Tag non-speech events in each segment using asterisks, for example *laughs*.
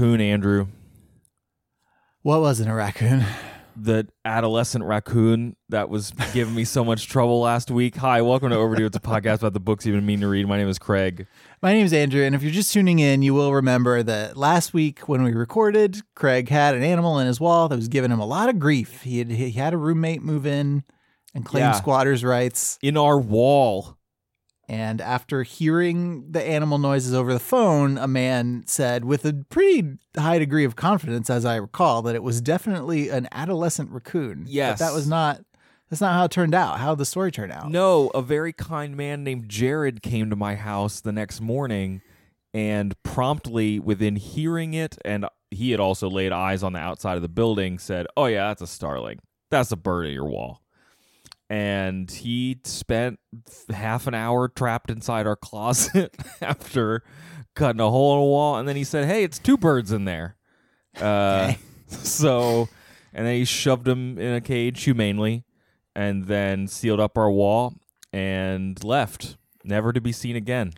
Raccoon, Andrew. What wasn't a raccoon? The adolescent raccoon that was giving me so much trouble last week. Hi, welcome to Overdue. It's a podcast about the books you've been meaning to read. My name is Craig. My name is Andrew, and if you're just tuning in, you will remember that last week when we recorded, Craig had an animal in his wall that was giving him a lot of grief. He had he had a roommate move in and claim Yeah. squatters' rights. In our wall. And after hearing the animal noises over the phone, a man said, with a pretty high degree of confidence, as I recall, that it was definitely an adolescent raccoon. Yes. but that was not. That's not how it turned out. How the story turned out. No, a very kind man named Jared came to my house the next morning and promptly, within hearing it, and he had also laid eyes on the outside of the building, said, Oh, yeah, that's a starling. That's a bird at your wall. And he spent half an hour trapped inside our closet *laughs* after cutting a hole in a wall. And then he said, Hey, it's two birds in there. Uh, *laughs* so, and then he shoved him in a cage humanely and then sealed up our wall and left, never to be seen again.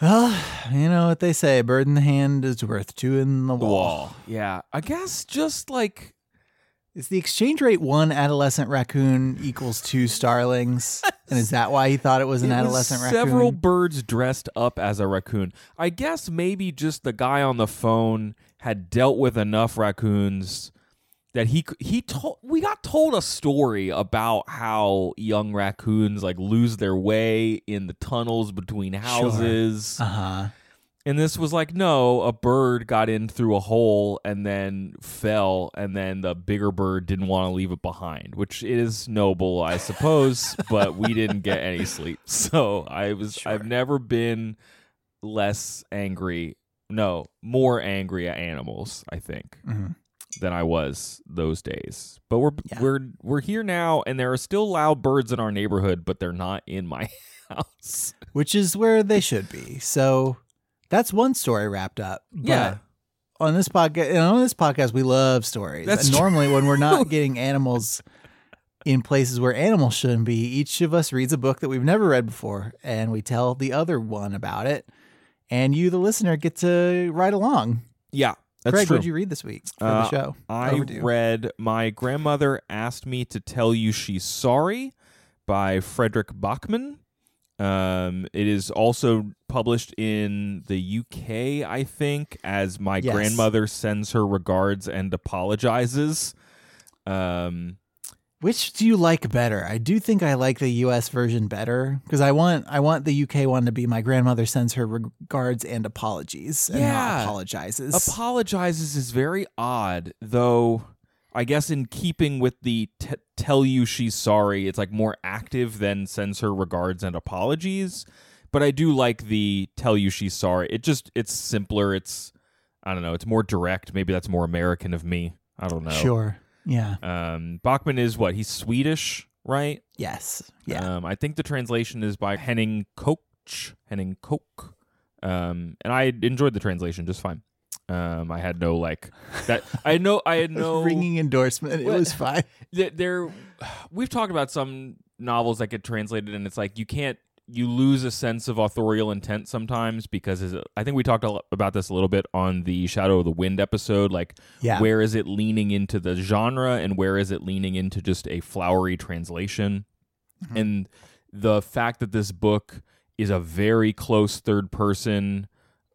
Well, you know what they say: a bird in the hand is worth two in the The wall. wall. Yeah. I guess just like Is the exchange rate one adolescent raccoon equals two starlings? and is that why he thought it was an it was adolescent raccoon? several birds dressed up as a raccoon. I guess maybe just the guy on the phone had dealt with enough raccoons that he he told we got told a story about how young raccoons like lose their way in the tunnels between houses. Uh huh. And this was like, no, a bird got in through a hole and then fell, and then the bigger bird didn't want to leave it behind, which is noble, I suppose, *laughs* but we didn't get any sleep. *laughs* So I was, I've never been less angry, no, more angry at animals, I think, Mhm. than I was those days. But we're, Yeah. we're, we're here now, and there are still loud birds in our neighborhood, but they're not in my *laughs* house. Which is where they should be. So that's one story wrapped up. But Yeah. On this podcast, and on this podcast, we love stories. That's and normally, when we're not *laughs* getting animals in places where animals shouldn't be, each of us reads a book that we've never read before, and we tell the other one about it. And you, the listener, get to ride along. Yeah. That's Craig, true. what did you read this week for Uh, the show? I Overdue. read My Grandmother Asked Me to Tell You She's Sorry by Fredrik Backman. Um, it is also published in the UK, I think, as My Yes. Grandmother Sends Her Regards and Apologizes. Um, Which do you like better? I do think I like the U.S. version better because I want I want the U.K. one to be my grandmother sends her regards and apologies and Yeah. apologizes. apologizes is very odd, though. I guess in keeping with the t- tell you she's sorry, it's like more active than sends her regards and apologies. But I do like the tell you she's sorry. It just it's simpler. It's I don't know. It's more direct. Maybe that's more American of me. I don't know. Sure. Yeah. Um, Backman is what? He's Swedish, right? Yes. Yeah. Um, I think the translation is by Henning Koch. Henning Koch. Um, and I enjoyed the translation just fine. Um, I had no like that. I had no. I had *laughs* no. Ringing endorsement. It was fine. *laughs* there we've talked about some novels that get translated and it's like you can't you lose a sense of authorial intent sometimes because is I think we talked about this a little bit on the Shadow of the Wind episode like Yeah. where is it leaning into the genre and where is it leaning into just a flowery translation and the fact that this book is a very close third person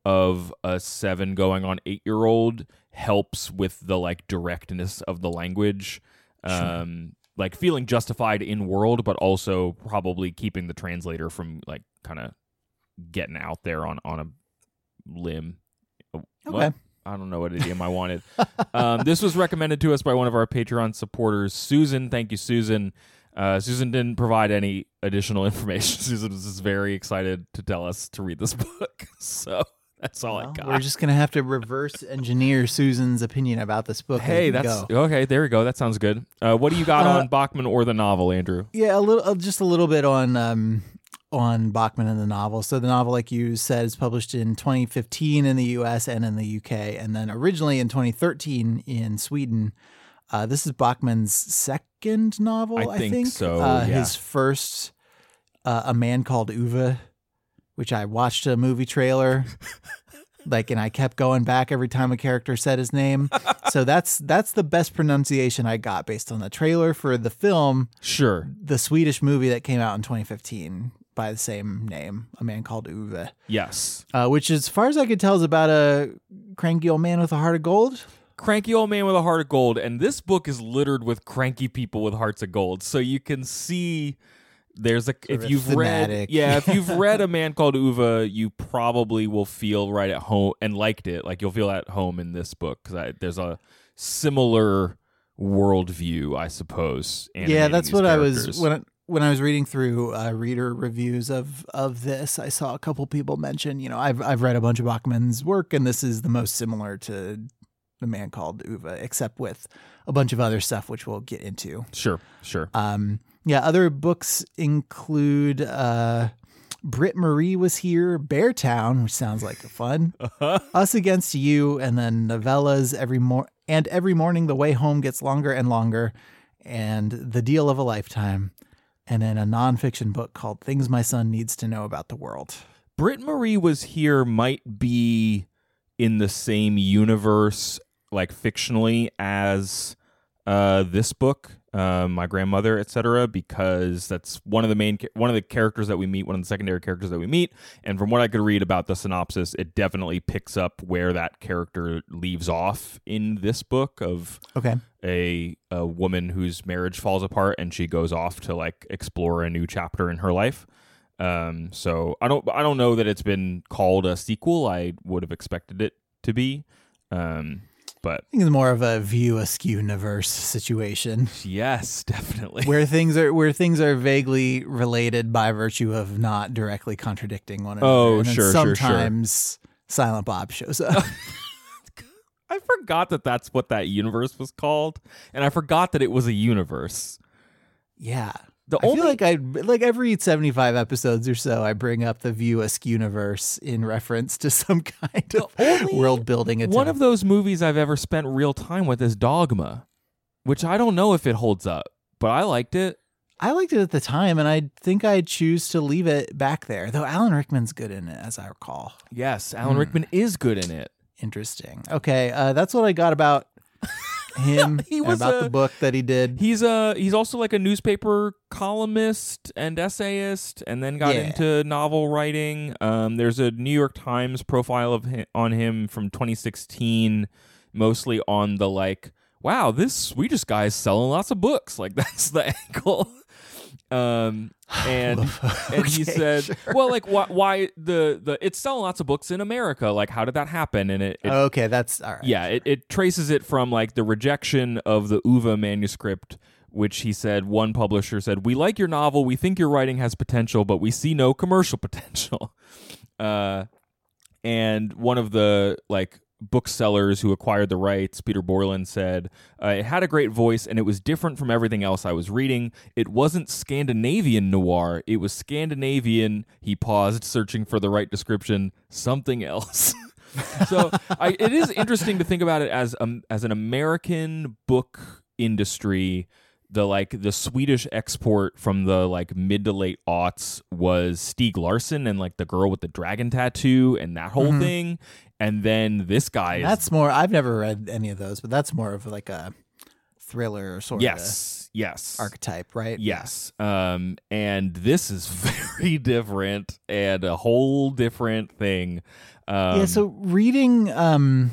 of a seven going on eight year old helps with the like directness of the language um like feeling justified in world but also probably keeping the translator from like kind of getting out there on on a limb Oh, Okay. what? I don't know what idiom I wanted. *laughs* um, this was recommended to us by one of our Patreon supporters, Susan. Thank you, Susan. Uh, Susan didn't provide any additional *laughs* information. Susan was just very excited to tell us to read this *laughs* book. So that's all I got. we're just gonna have to reverse engineer Susan's opinion about this book. hey, that's go. okay. There we go. That sounds good. Uh, what do you got Uh, on Backman or the novel, Andrew? Yeah, a little, uh, just a little bit on um, on Backman and the novel. So the novel, like you said, is published in 2015 in the U.S. and in the U.K., and then originally in 2013 in Sweden. Uh, this is Backman's second novel, I I, think so, Uh, yeah. His first, uh, A Man Called Ove, which I watched a movie trailer. Like and I kept going back every time a character said his name. *laughs* so that's that's the best pronunciation I got based on the trailer for the film Sure. the Swedish movie that came out in 2015 by the same name, a man called Ove, Yes. uh, which, as far as I could tell, is about a cranky old man with a heart of gold. cranky old man with a heart of gold and this book is littered with cranky people with hearts of gold so you can see there's a if you've thematic. read yeah if you've *laughs* read a man called Ove you probably will feel right at home and liked it like you'll feel at home in this book because there's a similar worldview i suppose yeah, that's what I was when I, when I was reading through uh, reader reviews of of this. I saw a couple people mention, you know, I've I've read a bunch of Backman's work, and this is the most similar to the man called Ove, except with a bunch of other stuff, which we'll get into. sure sure Um, yeah, other books include uh, Britt Marie was here, Beartown, which sounds like fun. Us Against You, and then novellas every mor- and every morning the way home gets longer and longer, and The Deal of a Lifetime, and then a nonfiction book called Things My Son Needs to Know About the World. Britt Marie was here might be in the same universe, like fictionally, as uh, this book, uh, my grandmother, etc. Because that's one of the main, one of the characters that we meet, one of the secondary characters that we meet. And from what I could read about the synopsis, it definitely picks up where that character leaves off in this book of Okay. a a woman whose marriage falls apart and she goes off to like explore a new chapter in her life. Um, so I don't I don't know that it's been called a sequel. I would have expected it to be. Um, but I think it's more of a view askew universe situation. yes, definitely. where things are where things are vaguely related by virtue of not directly contradicting one another. Oh, and then sure, sure, sure. Sometimes Silent Bob shows up. *laughs* I forgot that that's what that universe was called, and I forgot that it was a universe. yeah. The I only feel like I like every seventy five episodes or so, I bring up the View Askew universe in reference to *laughs* some kind of world building. one of those movies I've ever spent real time with is Dogma, which I don't know if it holds up, but I liked it. I liked it at the time, and I think I choose to leave it back there. Though Alan Rickman's good in it, as I recall. Yes, Alan Hmm. Rickman is good in it. Interesting. Okay, uh, that's what I got about *laughs* *laughs* him. *laughs* He was about a- the book that he did. He's a he's also like a newspaper columnist and essayist, and then got Yeah. into novel writing. Um, there's a New York Times profile of hi- on him from 2016, mostly on the like, wow, this Swedish guy is selling lots of books. Like *laughs* that's the angle. Um, *sighs* and and he said, sure. well, like why, why the the it's selling lots of books in America. Like how did that happen? And it, it okay, that's all right. yeah, it, it traces it from like the rejection of the Ove manuscript, which he said one publisher said, "We like your novel. We think your writing has potential, but we see no commercial *laughs* potential." Uh, and one of the like booksellers who acquired the rights, Peter Borland, said uh, it had a great voice and it was different from everything else I was reading. It wasn't Scandinavian noir; it was Scandinavian. He paused, searching for the right description. Something else. *laughs* so I, it is interesting to think about it as um, as an American book industry. The like the Swedish export from the like mid to late aughts was Stieg Larsson and like the girl with the dragon tattoo and that whole Mhm. thing, and then this guy is That's more. I've never read any of those, but that's more of like a thriller sort yes yes archetype, right? Yes. Um, and this is *laughs* very different and a whole different thing. Um, yeah. So reading um,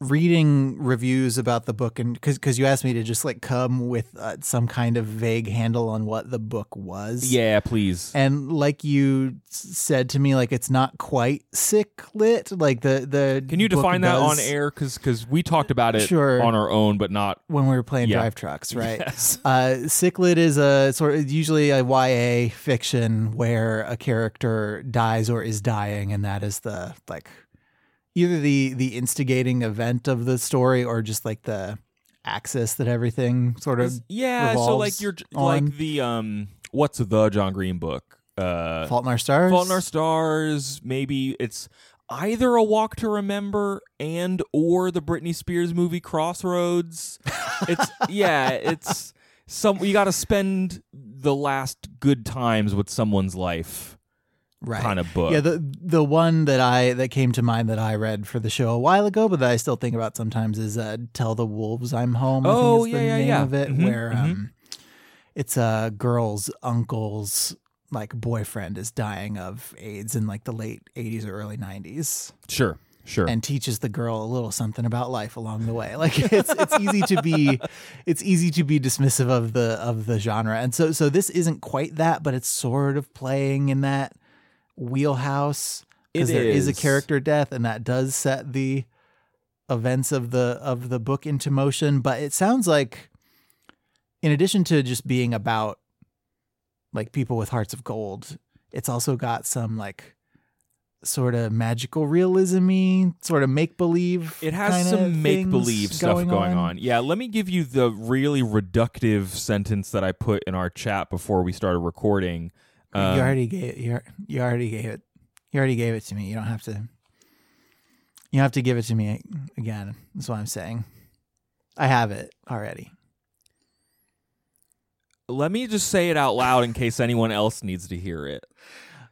reading reviews about the book and because because you asked me to just like come with uh, some kind of vague handle on what the book was Yeah, please. and like you said to me like it's not quite sick lit like the the Can you define that on air? Because because we talked about it Sure. on our own, but not. when we were playing Yeah. drive trucks *laughs* right Yes. uh sick lit is a sort of usually a ya fiction where a character dies or is dying and that is the like either the the instigating event of the story or just like the axis that everything sort of Yeah, so like you're on- like the um, what's the John Green book? Uh, fault in our stars Fault in Our Stars. Maybe it's either a Walk to Remember and or the Britney Spears movie Crossroads. *laughs* It's yeah, it's some you got to spend the last good times with someone's life right kind of book. yeah the the one that i that came to mind that i read for the show a while ago but that i still think about sometimes is uh tell the wolves i'm home I think Oh, yeah, yeah, name yeah. of it Mhm, where mhm. um it's a girl's uncle's like boyfriend is dying of aids in like the late 80s or early 90s sure, sure. and teaches the girl a little something about life along the way *laughs* like it's it's easy to be it's easy to be dismissive of the of the genre and so so this isn't quite that but it's sort of playing in that wheelhouse because there is a character death and that does set the events of the of the book into motion but it sounds like in addition to just being about like people with hearts of gold it's also got some like sort of magical realism-y sort of make-believe It has some make believe stuff going on. Yeah, let me give you the really reductive sentence that I put in our chat before we started recording. Um, you already gave you, you already gave it you already gave it to me you don't have to you don't have to give it to me again that's what i'm saying i have it already let me just say it out loud in case anyone else needs to hear it.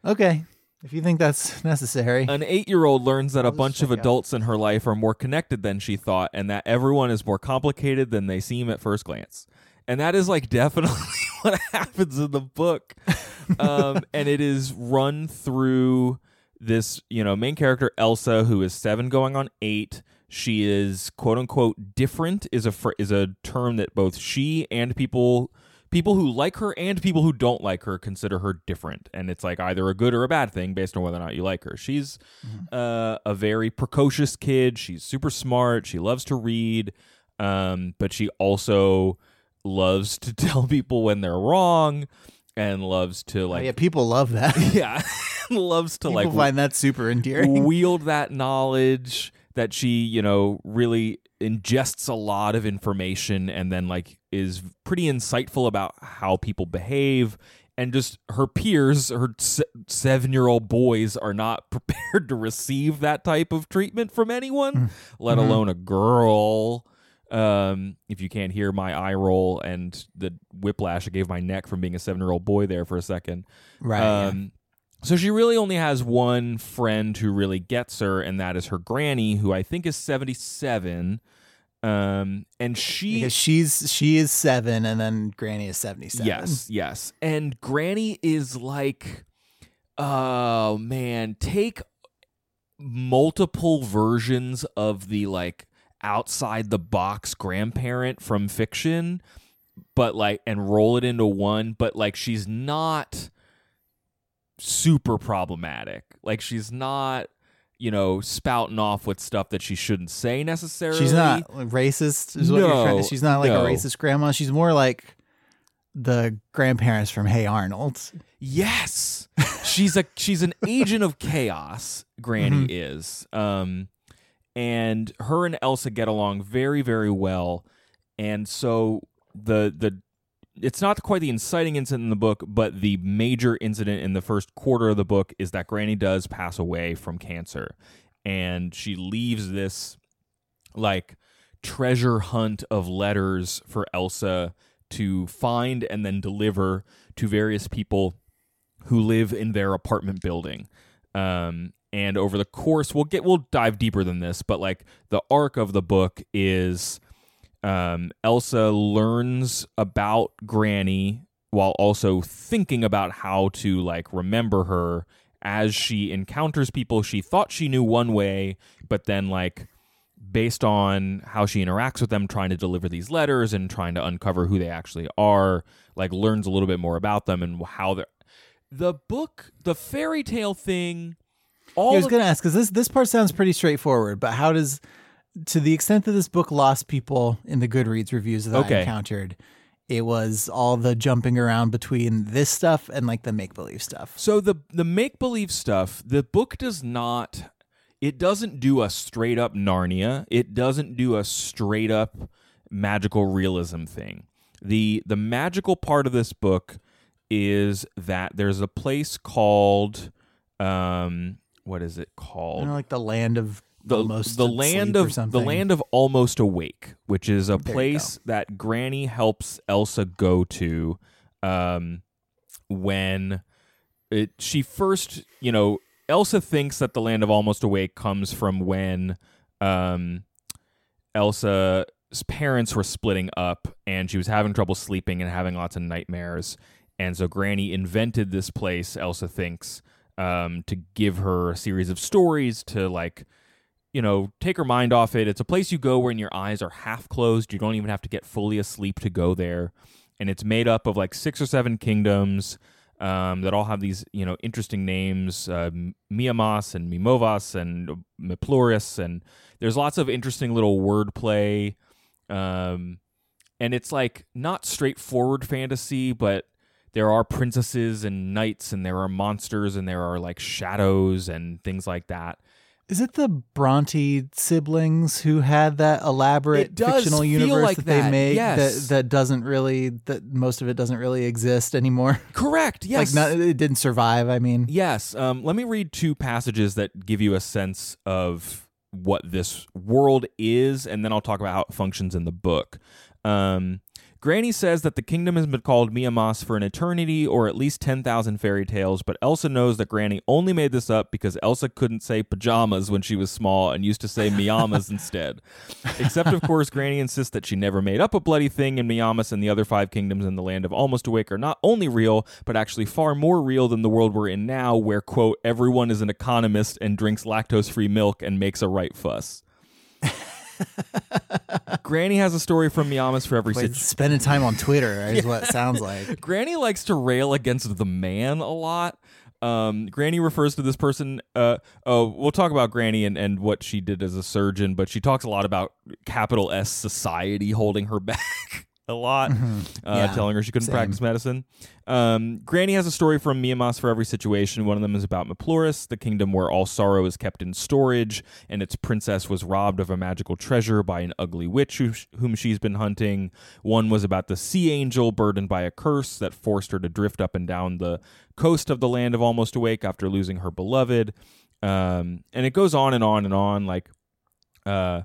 okay if you think that's necessary An eight year old learns that I'll a bunch of check out. adults in her life are more connected than she thought, and that everyone is more complicated than they seem at first glance. And that is like *laughs* definitely what *laughs* happens in the book. Um, *laughs* and it is run through this, you know, main character Elsa, who is seven going on eight. She is quote unquote different is a fr- is a term that both she and people people who like her and people who don't like her consider her different. And it's like either a good or a bad thing based on whether or not you like her. She's uh, a very precocious kid. She's super smart. She loves to read. Um, but she also loves to *laughs* tell people when they're wrong and loves to like yeah people love that. *laughs* Yeah loves to people like find that super endearing. wield that knowledge that she you know really ingests a lot of information and then like is pretty insightful about how people behave. And just her peers her se- seven-year-old boys are not *laughs* prepared to receive that type of treatment from anyone let Mhm. alone a girl um if you can't hear my eye roll and the whiplash i gave my neck from being a seven-year-old boy there for a second right yeah. um, So she really only has one friend who really gets her, and that is her granny, who I think is seventy-seven. Um, and she, because she's she is seven and then granny is 77 yes, yes, and Granny is like, oh man, take multiple versions of the like outside the box grandparent from fiction, but like and roll it into one. But like she's not super problematic. Like she's not, you know, spouting off with stuff that she shouldn't say necessarily. she's not racist is what you're trying No, to she's not like no. a racist grandma she's more like the grandparents from hey arnold Yes. she's a she's an agent of chaos, Granny is. Um and her and Elsa get along very very well. And so the the it's not quite the inciting incident in the book, but the major incident in the first quarter of the book is that Granny does pass away from cancer. And she leaves this like treasure hunt of letters for Elsa to find and then deliver to various people who live in their apartment building. Um, and over the course, we'll get we'll dive deeper than this, but like the arc of the book is um, Elsa learns about Granny while also thinking about how to like remember her as she encounters people she thought she knew one way, but then like based on how she interacts with them, trying to deliver these letters and trying to uncover who they actually are, like learns a little bit more about them and how they're. The book, the fairy tale thing. All I was going to ask because this this part sounds pretty straightforward, but how does, to the extent that this book lost people in the Goodreads reviews that I encountered, it was all the jumping around between this stuff and like the make believe stuff. So the the make believe stuff, the book does not it doesn't do a straight up Narnia. It doesn't do a straight up magical realism thing. The the magical part of this book is that there's a place called um what is it called? You know, like the land of the almost the land of the land of almost awake, which is a There place that Granny helps Elsa go to um, when it she first, you know, Elsa thinks that the land of almost awake comes from when um, Elsa's parents were splitting up and she was having trouble sleeping and having lots of nightmares. And so Granny invented this place, Elsa thinks, um, to give her a series of stories to like, you know, take her mind off it. It's a place you go when your eyes are half closed. You don't even have to get fully asleep to go there. And it's made up of like six or seven kingdoms um, that all have these, you know, interesting names uh, Miamas and Mimovas and Miploris. And there's lots of interesting little wordplay. Um, and it's like not straightforward fantasy, but there are princesses and knights and there are monsters and there are like shadows and things like that. Is it the Bronte siblings who had that elaborate fictional universe like that they that, made yes. that that doesn't really that most of it doesn't really exist anymore? *laughs* Correct. Yes. Like not, it didn't survive. I mean, Yes. Um, let me read two passages that give you a sense of what this world is, and then I'll talk about how it functions in the book. Um, Granny says that the kingdom has been called Miamas for an eternity or at least 10,000 fairy tales, but Elsa knows that Granny only made this up because Elsa couldn't say pajamas when she was small and used to say Miamas *laughs* instead. Except, of course, Granny insists that she never made up a bloody thing, and Miamas and the other five kingdoms in the land of Almost Awake are not only real, but actually far more real than the world we're in now, where, quote, everyone is an economist and drinks lactose free milk and makes a right fuss. *laughs* Granny has a story from Miamas for every situation. spending time on Twitter is what it sounds *laughs* like. Granny likes to rail against the man a lot. Um, Granny refers to this person. Uh, oh, we'll talk about Granny and, and what she did as a surgeon, but she talks a lot about capital S society holding her *laughs* back a lot, uh, Yeah, telling her she couldn't same. practice medicine. Um, Granny has a story from Miamas for every situation. One of them is about Miploris, the kingdom where all sorrow is kept in storage, and its princess was robbed of a magical treasure by an ugly witch who, whom she's been hunting. One was about the sea angel burdened by a curse that forced her to drift up and down the coast of the land of Almost Awake after losing her beloved. Um, and it goes on and on and on. Like, uh,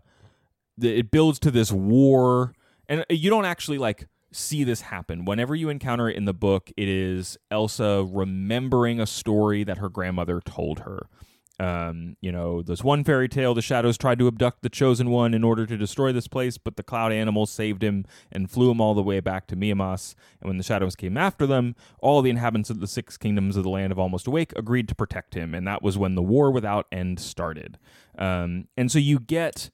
the, it builds to this war, and you don't actually like see this happen. Whenever you encounter it in the book, it is Elsa remembering a story that her grandmother told her. Um, you know, there's one fairy tale. The shadows tried to abduct the chosen one in order to destroy this place, but the cloud animals saved him and flew him all the way back to Miamas. And when the shadows came after them, all the inhabitants of the six kingdoms of the land of Almost Awake agreed to protect him, and that was when the war without end started. Um, and so you get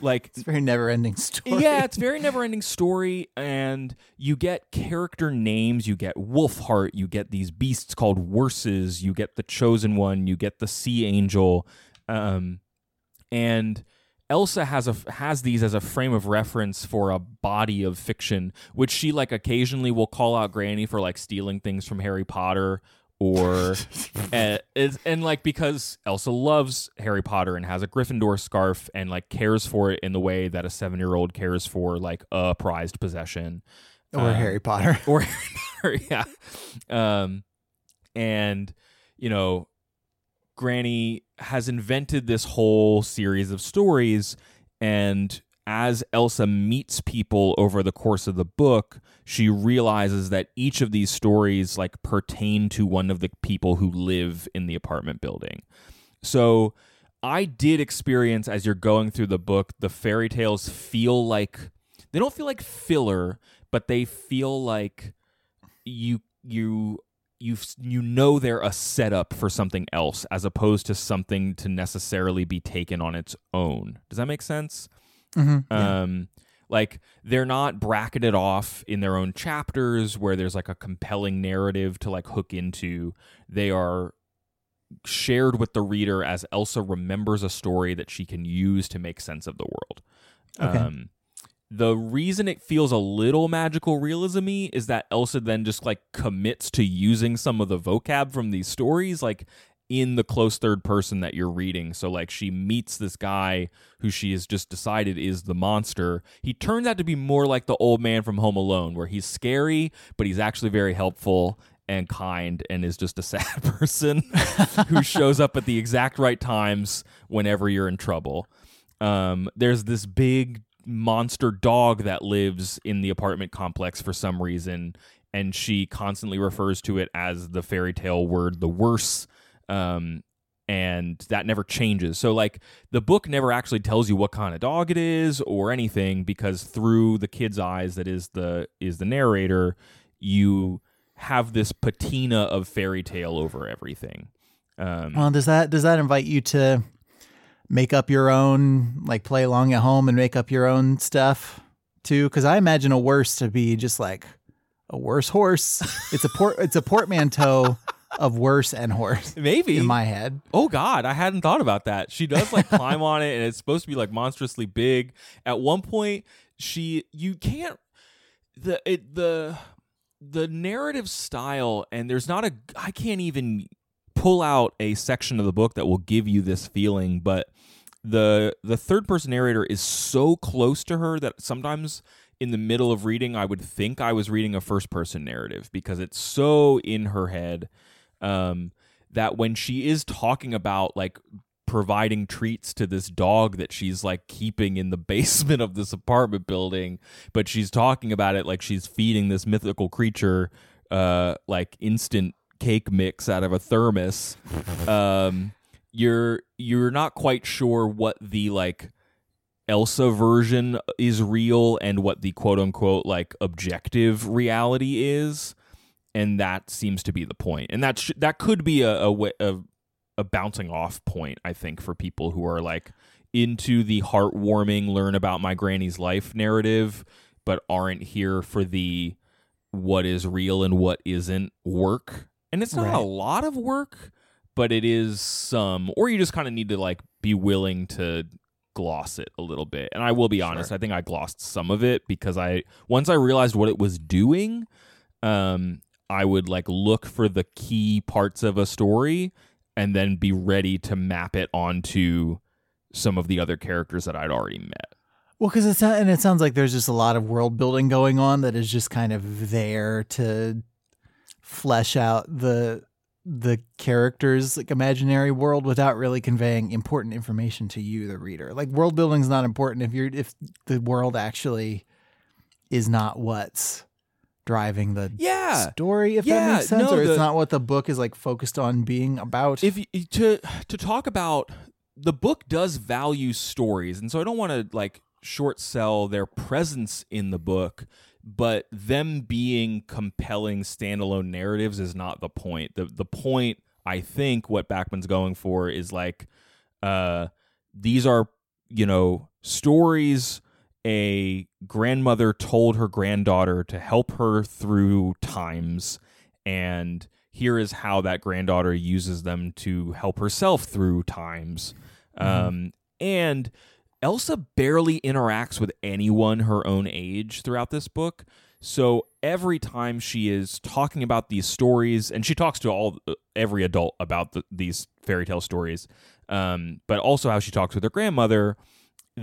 like It's a very never ending story. yeah, it's very never ending story, and you get character names. You get Wolfheart. You get these beasts called Wurses. You get the Chosen One. You get the Sea Angel, um, and Elsa has a has these as a frame of reference for a body of fiction, which she like occasionally will call out Granny for like stealing things from Harry Potter or *laughs* it's, and like because Elsa loves Harry Potter and has a Gryffindor scarf and like cares for it in the way that a seven year old cares for like a prized possession Or Uh, Harry Potter. *laughs* or *laughs* yeah um and you know granny has invented this whole series of stories and as elsa meets people over the course of the book she realizes that each of these stories like pertain to one of the people who live in the apartment building so i did experience as you're going through the book the fairy tales feel like they don't feel like filler but they feel like you you you you know they're a setup for something else as opposed to something to necessarily be taken on its own. Does that make sense? Mm-hmm. Um, like they're not bracketed off in their own chapters where there's like a compelling narrative to like hook into. They are shared with the reader as Elsa remembers a story that she can use to make sense of the world. Okay. Um, the reason it feels a little magical realism-y is that Elsa then just like commits to using some of the vocab from these stories like in the close third person that you're reading. So like she meets this guy who she has just decided is the monster. He turns out to be more like the old man from Home Alone where he's scary but he's actually very helpful and kind and is just a *laughs* sad person who shows up at the exact right times whenever you're in trouble. Um, there's this big monster dog that lives in the apartment complex for some reason, and she constantly refers to it as the fairy tale word, the wurse. Um, and that never changes. So, like, the book never actually tells you what kind of dog it is or anything because through the kid's eyes, that is the is the narrator, you have this patina of fairy tale over everything. Um, Well, does that does that invite you to make up your own, like play along at home and make up your own stuff too? Because I imagine a wurse to be just like a worse horse. It's a port. it's a portmanteau of worse and horse maybe in my head. Oh God, I hadn't thought about that. She does like *laughs* climb on it, and it's supposed to be like monstrously big. At one point, she you can't the it the the narrative style, and there's not a I can't even pull out a section of the book that will give you this feeling, but the the third person narrator is so close to her that sometimes in the middle of reading I would think I was reading a first person narrative because it's so in her head um, that when she is talking about like providing treats to this dog that she's like keeping in the *laughs* basement of this apartment building but she's talking about it like she's feeding this mythical creature uh like instant cake mix out of a thermos *laughs* um you're you're not quite sure what the like Elsa version is real and what the quote unquote like objective reality is and that seems to be the point. and that sh- that could be a a a bouncing off point i think for people who are like into the heartwarming learn about my granny's life narrative but aren't here for the what is real and what isn't work and it's not Right. a lot of work but it is some or you just kind of need to like be willing to gloss it a little bit and i will be honest i think i glossed some of it because i once i realized what it was doing um i would like look for the key parts of a story and then be ready to map it onto some of the other characters that i'd already met. Well, because it's and it sounds like there's just a lot of world building going on that is just kind of there to flesh out the the characters like imaginary world without really conveying important information to you the reader. Like world building's not important if you're if the world actually is not what's driving the yeah. story if Yeah, that makes sense no, or the- it's not what the book is like focused on being about. If y- to to talk about the book does value stories and so i don't want to like short sell their presence in the book but them being compelling standalone narratives is not the point. The the point i think what backman's going for is like uh these are you know stories a grandmother told her granddaughter to help her through times and here is how that granddaughter uses them to help herself through times. Um, and elsa barely interacts with anyone her own age throughout this book. So every time she is talking about these stories and she talks to all every adult about the, these fairy tale stories um, but also how she talks with her grandmother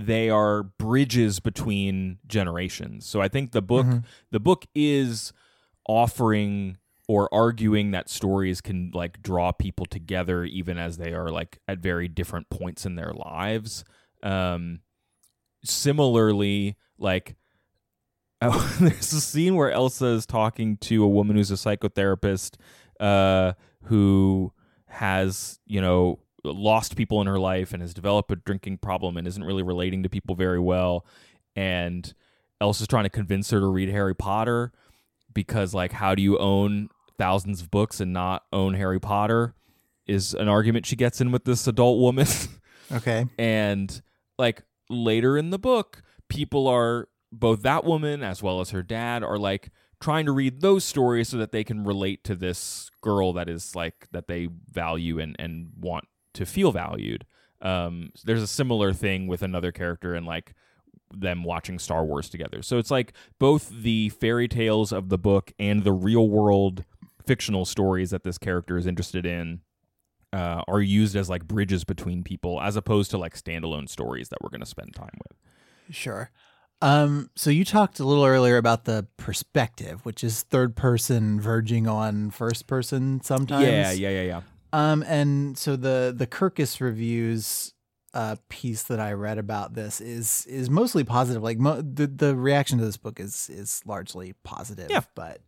they are bridges between generations. So i think the book the book is offering or arguing that stories can like draw people together even as they are like at very different points in their lives. Um similarly like *laughs* oh, there's a scene where elsa is talking to a woman who's a psychotherapist uh who has you know lost people in her life and has developed a drinking problem and isn't really relating to people very well and elsa's trying to convince her to read harry potter because like how do you own thousands of books and not own Harry Potter is an argument she gets in with this adult woman. *laughs* Okay. and like later in the book, people are both that woman as well as her dad are like trying to read those stories so that they can relate to this girl that is like that they value and and want to feel valued. Um, there's a similar thing with another character and like them watching Star Wars together. So it's like both the fairy tales of the book and the real world fictional stories that this character is interested in uh, are used as like bridges between people as opposed to like standalone stories that we're going to spend time with. Sure. Um, so you talked a little earlier about the perspective, which is third person verging on first person sometimes. Yeah, yeah, yeah, yeah. Um, and so the the Kirkus reviews uh, piece that I read about this is is mostly positive. Like mo- the the reaction to this book is is largely positive. Yeah. but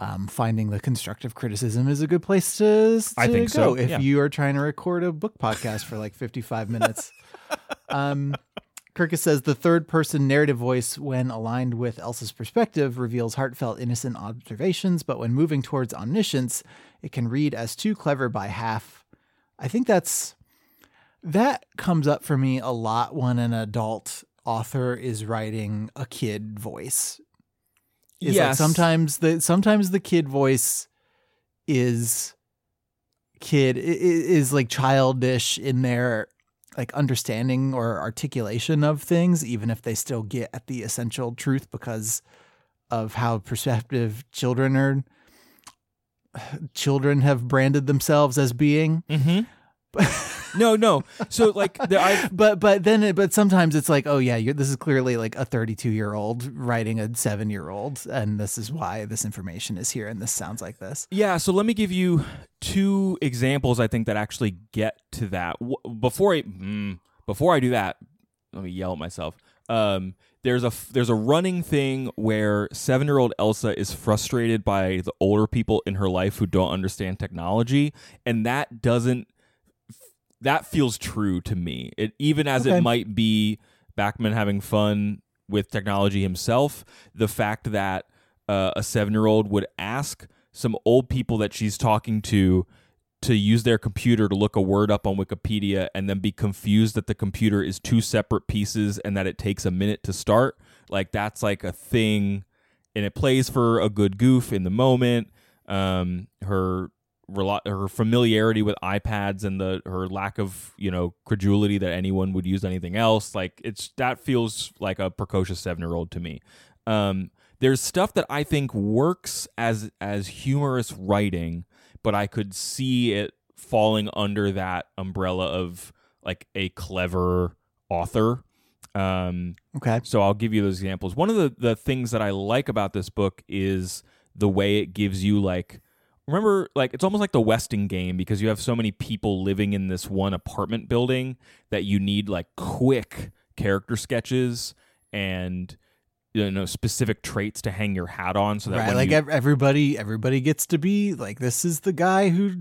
um, finding the constructive criticism is a good place to, to I think go so, if yeah. you are trying to record a book podcast for like fifty five minutes. *laughs* um, Kirkus says the third person narrative voice, when aligned with Elsa's perspective, reveals heartfelt, innocent observations, but when moving towards omniscience, it can read as too clever by half. I think that's that comes up for me a lot when an adult author is writing a kid voice. Is like sometimes the sometimes the kid voice is kid is like childish in their like understanding or articulation of things even if they still get at the essential truth because of how perceptive children are *sighs* children have branded themselves as being Mm-hmm. *laughs* no, no. So like the, I *laughs* but but then it, but sometimes it's like oh yeah you're, this is clearly like a 32 year old writing a 7 year old and this is why this information is here and this sounds like this Yeah, so let me give you two examples I think that actually get to that. Before I mm, before I do that, let me yell at myself. Um, there's a there's a running thing where seven year old Elsa is frustrated by the older people in her life who don't understand technology, and that doesn't that feels true to me. It even as Okay. it might be Backman having fun with technology himself, the fact that uh, a seven year old would ask some old people that she's talking to to use their computer to look a word up on Wikipedia and then be confused that the computer is two separate pieces and that it takes a minute to start. Like that's like a thing and it plays for a good goof in the moment. Um, her rela- her familiarity with iPads and the her lack of you know credulity that anyone would use anything else, like it's that feels like a precocious seven year old to me. Um, there's stuff that I think works as as humorous writing, but I could see it falling under that umbrella of like a clever author. Um, okay so I'll give you those examples. One of the, the things that I like about this book is the way it gives you like remember like it's almost like the Westing game because you have so many people living in this one apartment building that you need like quick character sketches and you know specific traits to hang your hat on so that right like you, everybody everybody gets to be like this is the guy who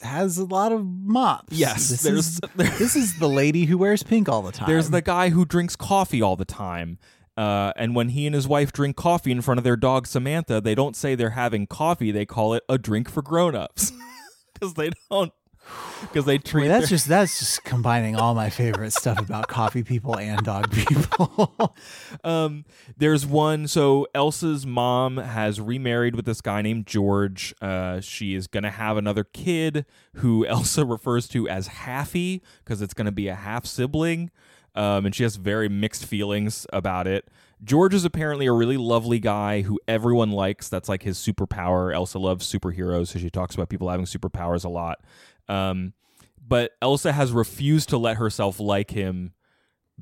has a lot of mops Yes, this there's- is *laughs* this is the lady who wears pink all the time There's the guy who drinks coffee all the time. Uh, and when he and his wife drink coffee in front of their dog Samantha, they don't say they're having coffee. They call it a drink for grown-ups *laughs* because they don't because they treat Wait, that's their- just that's just combining all my favorite stuff about coffee people and dog people. *laughs* um, there's one. So Elsa's mom has remarried with this guy named George. Uh, she is gonna have another kid who *laughs* Elsa refers to as Halfy because it's gonna be a half sibling. Um, and she has very mixed feelings about it. George is apparently a really lovely guy who everyone likes. That's like his superpower. Elsa loves superheroes, so she talks about people having superpowers a lot. Um, but Elsa has refused to let herself like him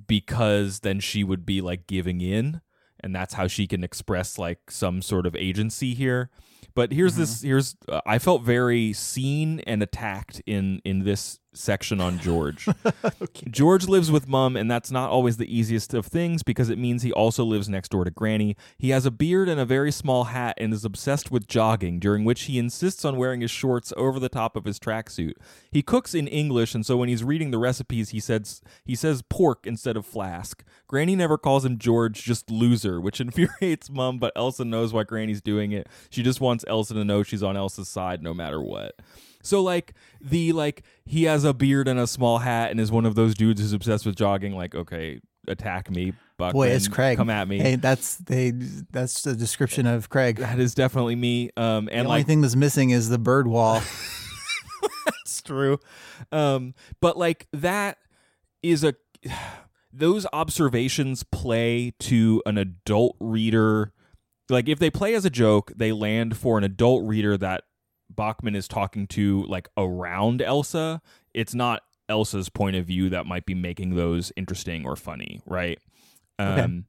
because then she would be like giving in and that's how she can express like some sort of agency here but here's this here's uh, i felt very seen and attacked in in this section on George. *laughs* George lives with mom, and that's not always the easiest of things because it means he also lives next door to Granny. He has a beard and a very small hat and is obsessed with jogging, during which he insists on wearing his shorts over the top of his tracksuit. He cooks in English, and so when he's reading the recipes, he says he says pork instead of flask. Granny never calls him George, just loser, which *laughs* infuriates mom, but Elsa knows why Granny's doing it. She just wants Elsa to know she's on Elsa's side no matter what. So like the like he has a beard and a small hat and is one of those dudes who's obsessed with jogging. Like okay, attack me, Backman. Boy, it's Craig. Come at me. Hey, that's they. That's the description of Craig. That is definitely me. Um, and the only like thing that's missing is the bird wall. *laughs* that's true. Um, but like that is a those observations play to an adult reader. Like if they play as a joke, they land for an adult reader that Backman is talking to like around Elsa. It's not Elsa's point of view that might be making those interesting or funny, right? Okay. Um,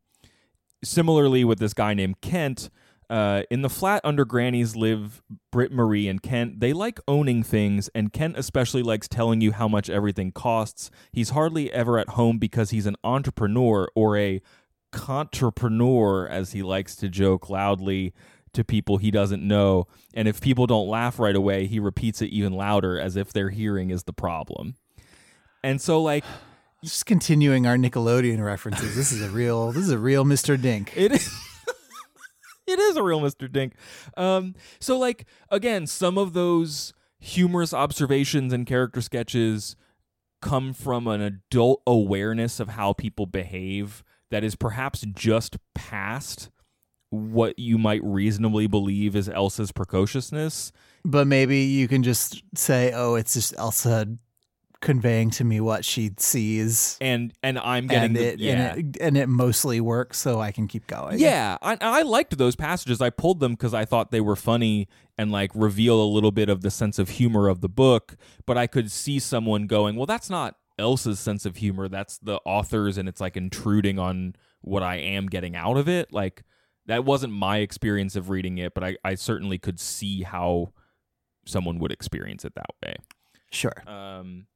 similarly, with this guy named Kent, uh, in the flat under Granny's live Britt Marie and Kent. They like owning things, and Kent especially likes telling you how much everything costs. He's hardly ever at home because he's an entrepreneur or a contrepreneur, as he likes to joke loudly to people he doesn't know. And if people don't laugh right away, he repeats it even louder as if their hearing is the problem. And so, like, *sighs* Just continuing our Nickelodeon references. This is a real. This is a real Mr. Dink. It is. *laughs* it is a real Mr. Dink. Um, so, like, again, some of those humorous observations and character sketches come from an adult awareness of how people behave that is perhaps just past what you might reasonably believe is Elsa's precociousness. But maybe you can just say, "Oh, it's just Elsa conveying to me what she sees." And and I'm getting and the, it, yeah. and it and it mostly works, so I can keep going. Yeah, I, I liked those passages. I pulled them because I thought they were funny and like reveal a little bit of the sense of humor of the book. But I could see someone going, "Well, that's not Elsa's sense of humor. That's the author's, and it's like intruding on what I am getting out of it." Like that wasn't my experience of reading it, but I, I certainly could see how someone would experience it that way. sure. Um,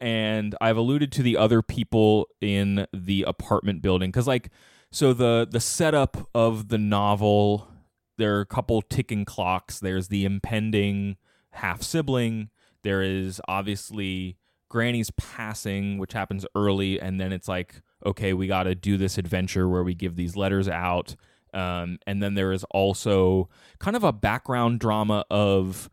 and I've alluded to the other people in the apartment building because, like, so the the setup of the novel, there are a couple ticking clocks. There's the impending half sibling. There is obviously Granny's passing, which happens early, and then it's like, okay, we got to do this adventure where we give these letters out. Um, and then there is also kind of a background drama of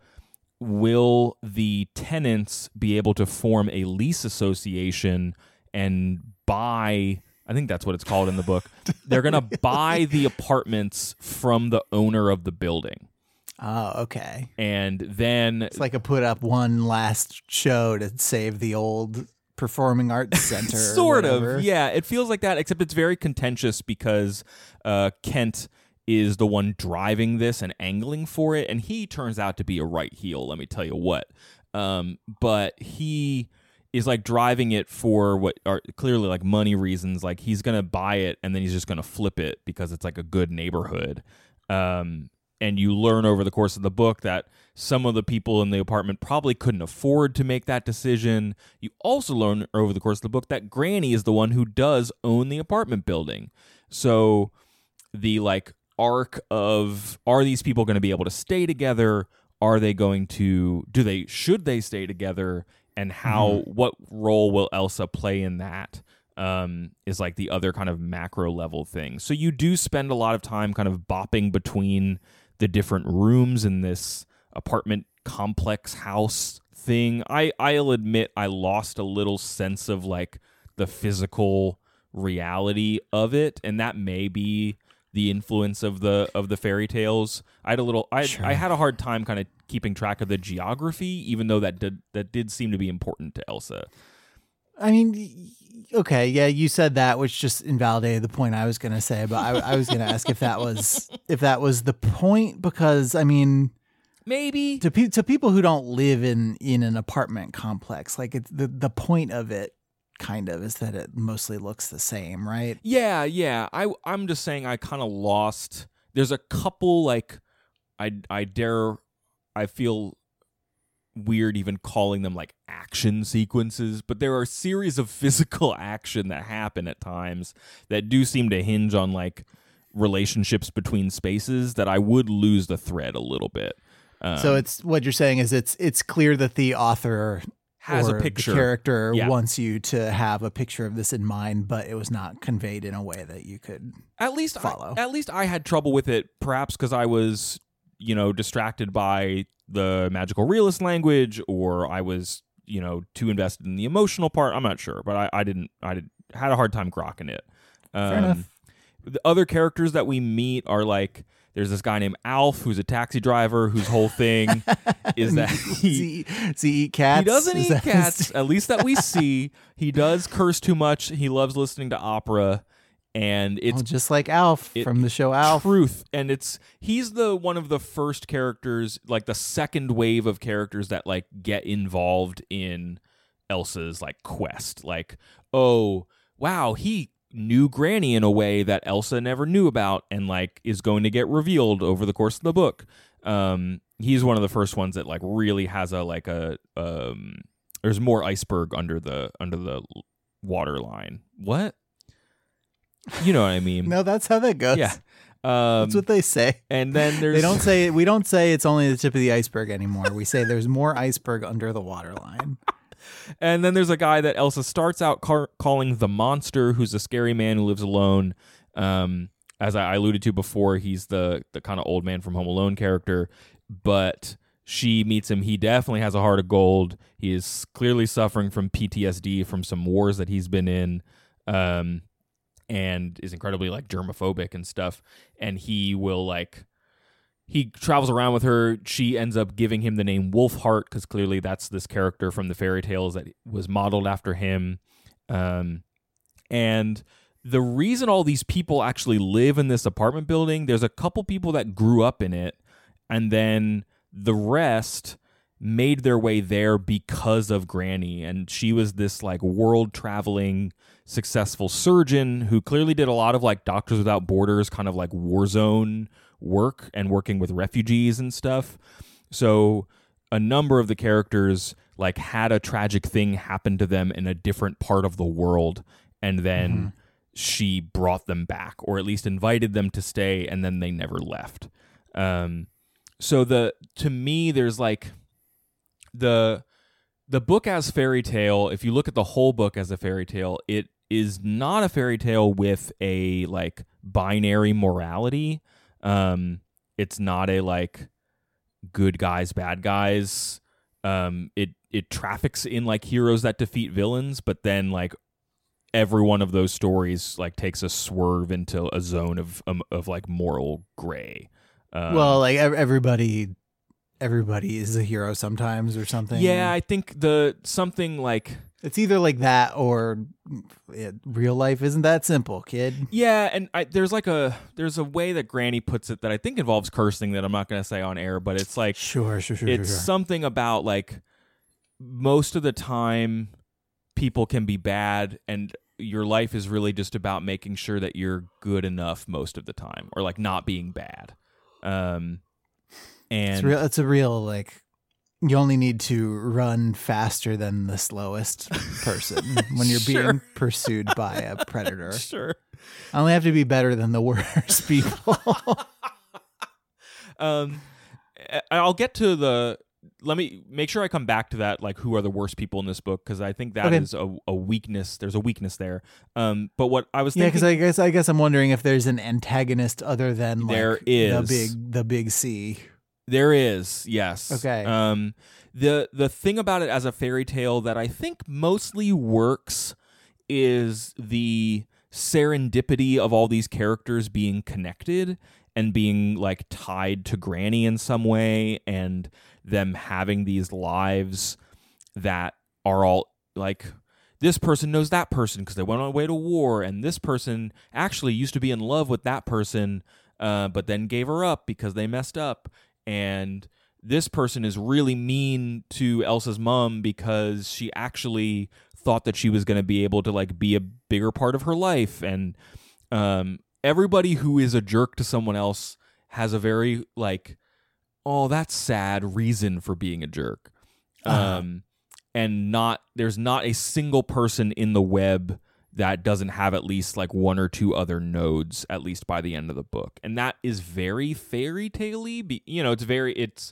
will the tenants be able to form a lease association and buy I think that's what it's called in the book. *laughs* They're going to buy the apartments from the owner of the building. Oh, okay. And then It's like a put up one last show to save the old performing arts *laughs* center. sort of yeah. It feels like that except it's very contentious because uh, kent is the one driving this and angling for it and he turns out to be a right heel let me tell you what. Um, but he is like driving it for what are clearly like money reasons like he's gonna buy it and then he's just gonna flip it because it's like a good neighborhood. Um, and you learn over the course of the book that some of the people in the apartment probably couldn't afford to make that decision. You also learn over the course of the book that Granny is the one who does own the apartment building. So the like arc of are these people going to be able to stay together? Are they going to do they should they stay together? And how what role will Elsa play in that? um, is like the other kind of macro level thing. So you do spend a lot of time kind of bopping between the different rooms in this apartment complex house thing. I I'll admit I lost a little sense of like the physical reality of it, and that may be the influence of the of the fairy tales. I had a little I Sure. I had a hard time kind of keeping track of the geography, even though that did that did seem to be important to Elsa. I mean, okay, yeah, you said that, which just invalidated the point I was going to say. But I, I was going to ask if that was *laughs* if that was the point, because I mean, Maybe to pe- to people who don't live in in an apartment complex, like it's the the point of it, kind of, is that it mostly looks the same, right? Yeah, yeah. I I'm just saying I kind of lost. There's a couple like I I dare I feel weird even calling them like action sequences, but there are series of *laughs* physical action that happen at times that do seem to hinge on like relationships between spaces that I would lose the thread a little bit. Um, so it's what you're saying is it's it's clear that the author has a picture. The character Yeah. wants you to have a picture of this in mind, but it was not conveyed in a way that you could. at least follow. I, at least I had trouble with it, perhaps because I was, you know, distracted by the magical realist language, or I was, you know, too invested in the emotional part. I'm not sure, but I, I didn't. I did, had a hard time grokking it. Um, Fair enough. The other characters that we meet are like. There's this guy named Alf who's a taxi driver whose whole thing *laughs* is that he, he, does he eat cats? he doesn't Is eat cats, at least that we see. He does curse too much. He loves listening to opera, and it's Well, just like Alf it- from the show Alf. truth. And it's he's the one of the first characters like the second wave of characters that like get involved in elsa's like quest. Like oh wow he knew granny in a way that elsa never knew about and like is going to get revealed over the course of the book. Um he's one of the first ones that like really has a like a um there's more iceberg under the under the water line what you know what i mean No, that's how that goes. yeah. Um, That's what they say. and then there's They don't say we don't say it's only the tip of the iceberg anymore. We say there's more iceberg under the waterline. *laughs* and then there's a guy that Elsa starts out car- calling the monster, who's a scary man who lives alone. Um, as I alluded to before, he's the the kind of old man from Home Alone character, but she meets him. He definitely has a heart of gold. He is clearly suffering from PTSD from some wars that he's been in. Um, and is incredibly like germophobic and stuff. And he will like he travels around with her. She ends up giving him the name Wolfheart because clearly that's this character from the fairy tales that was modeled after him. Um, and the reason all these people actually live in this apartment building, there's a couple people that grew up in it, and then the rest made their way there because of Granny. And she was this like world traveling successful surgeon who clearly did a lot of like Doctors Without Borders kind of like war zone work and working with refugees and stuff. So a number of the characters like had a tragic thing happen to them in a different part of the world and then she brought them back or at least invited them to stay and then they never left. Um so the to me there's like the the book as fairy tale. If you look at the whole book as a fairy tale it is not a fairy tale with a like binary morality. Um it's not a like good guys bad guys. Um it it traffics in like heroes that defeat villains but then like every one of those stories like takes a swerve into a zone of um, of like moral gray. Um, well, like everybody, everybody is a hero sometimes or something. yeah i think the something like it's either like that or it, real life isn't that simple, kid. Yeah, and I, there's like a there's a way that Granny puts it that I think involves cursing that I'm not going to say on air, but it's like Sure, sure, sure, it's sure. sure. something about like most of the time people can be bad and your life is really just about making sure that you're good enough most of the time or like not being bad. Um and It's real. It's a real like. You only need to run faster than the slowest person *laughs* when you're Sure. being pursued by a *laughs* predator. sure. I only have to be better than the *laughs* worst people. um I'll get to the let me make sure I come back to that like who are the worst people in this book because I think that is Okay. a, a weakness there's a weakness there um but what I was yeah, because I guess I guess I'm wondering if there's an antagonist other than like There the big the big C. There is, yes. Okay. Um the the thing about it as a fairy tale that I think mostly works is the serendipity of all these characters being connected and being like tied to Granny in some way and them having these lives that are all like this person knows that person because they went on a way to war and this person actually used to be in love with that person uh, but then gave her up because they messed up and this person is really mean to Elsa's mom because she actually thought that she was going to be able to like be a bigger part of her life and um, everybody who is a jerk to someone else has a very like oh that's sad reason for being a jerk Uh-huh. um, and not there's not a single person in the web that doesn't have at least like one or two other nodes at least by the end of the book and that is very fairy tale-y you know it's very it's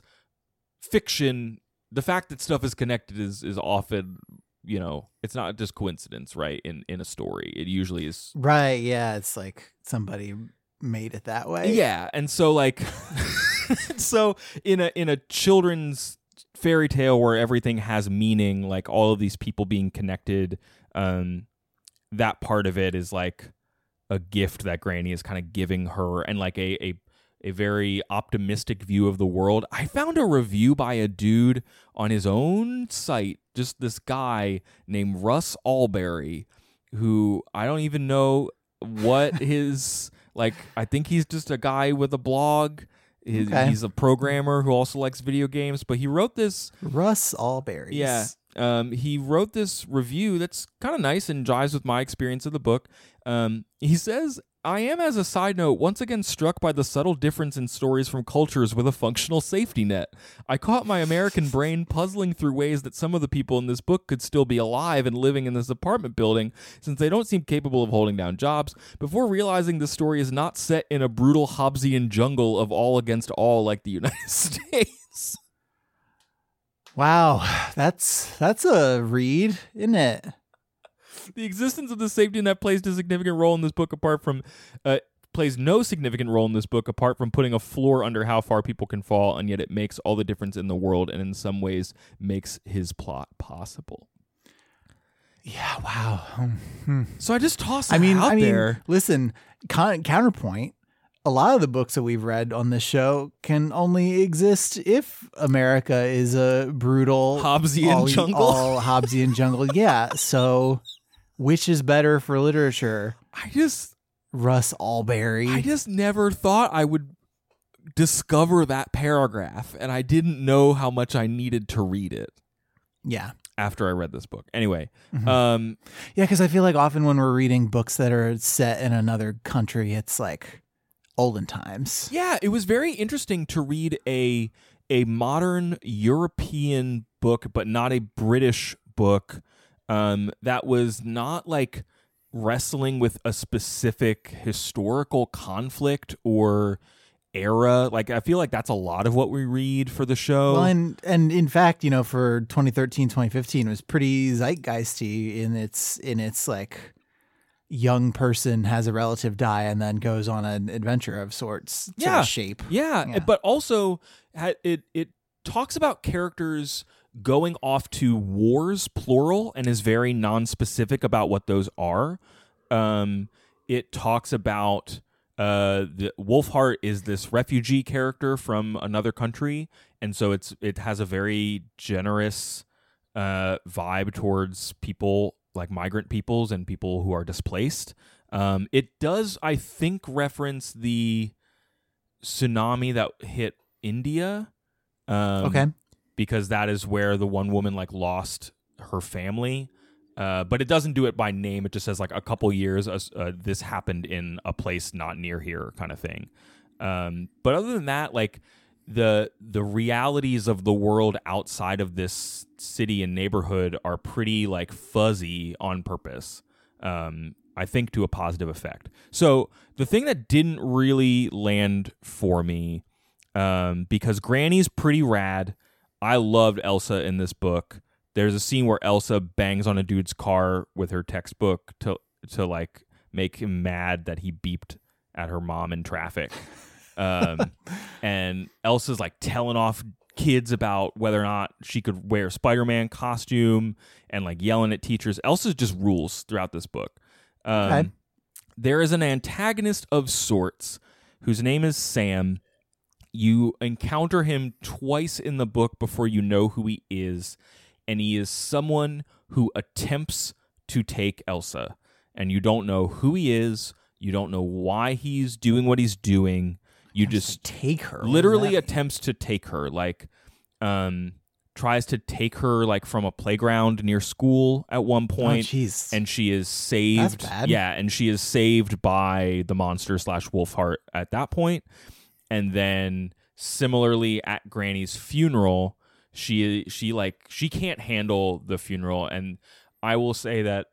fiction the fact that stuff is connected is is often you know it's not just coincidence right in in a story it usually is Right. Yeah. It's like somebody made it that way. yeah, and so like *laughs* so in a in a children's fairy tale where everything has meaning, like all of these people being connected, um that part of it is like a gift that Granny is kind of giving her and like a a a very optimistic view of the world. I found a review by a dude on his own site, just this guy named Russ Allbery, who I don't even know what *laughs* his like. I think he's just a guy with a blog. His, Okay. He's a programmer who also likes video games, but he wrote this Russ Allbery's. yeah. Um, he wrote this review that's kind of nice and jives with my experience of the book. Um, he says, I am, as a side note, once again struck by the subtle difference in stories from cultures with a functional safety net. I caught my American brain puzzling through ways that some of the people in this book could still be alive and living in this apartment building, since they don't seem capable of holding down jobs, before realizing the story is not set in a brutal Hobbesian jungle of all against all like the United *laughs* States. Wow. That's that's a read, isn't it? the existence of the safety net plays a significant role in this book apart from uh, plays no significant role in this book apart from putting a floor under how far people can fall and yet it makes all the difference in the world and in some ways makes his plot possible Yeah. Wow. Hmm. so i just toss I mean, out I mean, there listen. Con- counterpoint. A lot of the books that we've read on this show can only exist if America is a brutal Hobbesian all, jungle. all Hobbesian jungle. *laughs* Yeah. So, which is better for literature? i just Russ Allbery. i just never thought i would discover that paragraph and i didn't know how much i needed to read it yeah. after i read this book anyway Mhm. um Yeah, because I feel like often when we're reading books that are set in another country, it's like olden times. Yeah, it was very interesting to read a a modern European book, but not a British book. Um, that was not like wrestling with a specific historical conflict or era. Like I feel like that's a lot of what we read for the show. Well, and and in fact, you know, for 2013, 2015 it was pretty zeitgeisty in its in its like young person has a relative die and then goes on an adventure of sorts sort Yeah. shape. Yeah, Yeah. but also it it talks about characters going off to wars plural and is very non-specific about what those are. Um, it talks about uh, the Wolfheart is this refugee character from another country, and so it's it has a very generous uh, vibe towards people like migrant peoples and people who are displaced. Um, it does, I think, reference the tsunami that hit India. Um, Okay. Because that is where the one woman like lost her family. Uh, but it doesn't do it by name. It just says like a couple years. Uh, uh, this happened in a place not near here, kind of thing. Um, but other than that, like the the realities of the world outside of this city and neighborhood are pretty like fuzzy on purpose. Um, I think to a positive effect. So the thing that didn't really land for me, um, because Granny's pretty rad. I loved Elsa in this book. There's a scene where Elsa bangs on a dude's car with her textbook to to like make him mad that he beeped at her mom in traffic. *laughs* Um, *laughs* and Elsa's like telling off kids about whether or not she could wear a Spider-Man costume and like yelling at teachers. Elsa's just rules throughout this book. Um, Okay. There is an antagonist of sorts whose name is Sam. You encounter him twice in the book before you know who he is, and he is someone who attempts to take Elsa, and you don't know who he is. You don't know why he's doing what he's doing. You just take her. Literally that attempts to take her like um tries to take her like from a playground near school at one point jeez. and she is saved bad. yeah and she is saved by the monster slash wolf heart at that point and then similarly at granny's funeral she she like she can't handle the funeral and I will say that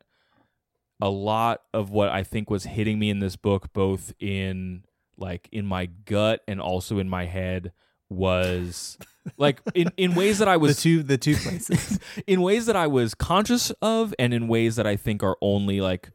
a lot of what I think was hitting me in this book both in like in my gut and also in my head was like in, in ways that I *laughs* was the two the two places. *laughs* in ways that I was conscious of and in ways that I think are only like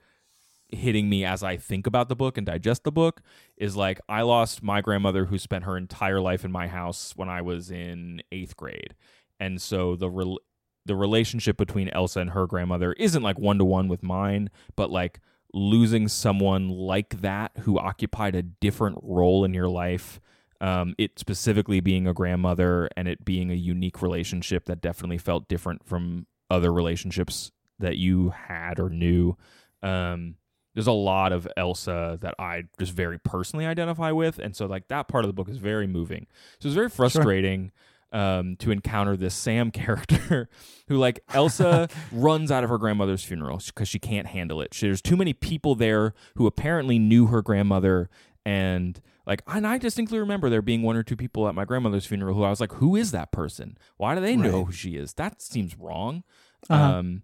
hitting me as I think about the book and digest the book is like I lost my grandmother who spent her entire life in my house when I was in 8th grade. And so the rel- the relationship between Elsa and her grandmother isn't like one to one with mine, but like losing someone like that who occupied a different role in your life um, it specifically being a grandmother and it being a unique relationship that definitely felt different from other relationships that you had or knew. Um, there's a lot of Elsa that I just very personally identify with, and so like that part of the book is very moving. So it's very frustrating um, to encounter this Sam *laughs* character who like Elsa *laughs* runs out of her grandmother's funeral because she can't handle it. She, there's too many people there who apparently knew her grandmother and like and I distinctly remember there being one or two people at my grandmother's funeral who I was like, who is that person? Why do they know Right. who she is? That seems wrong. Uh-huh. Um,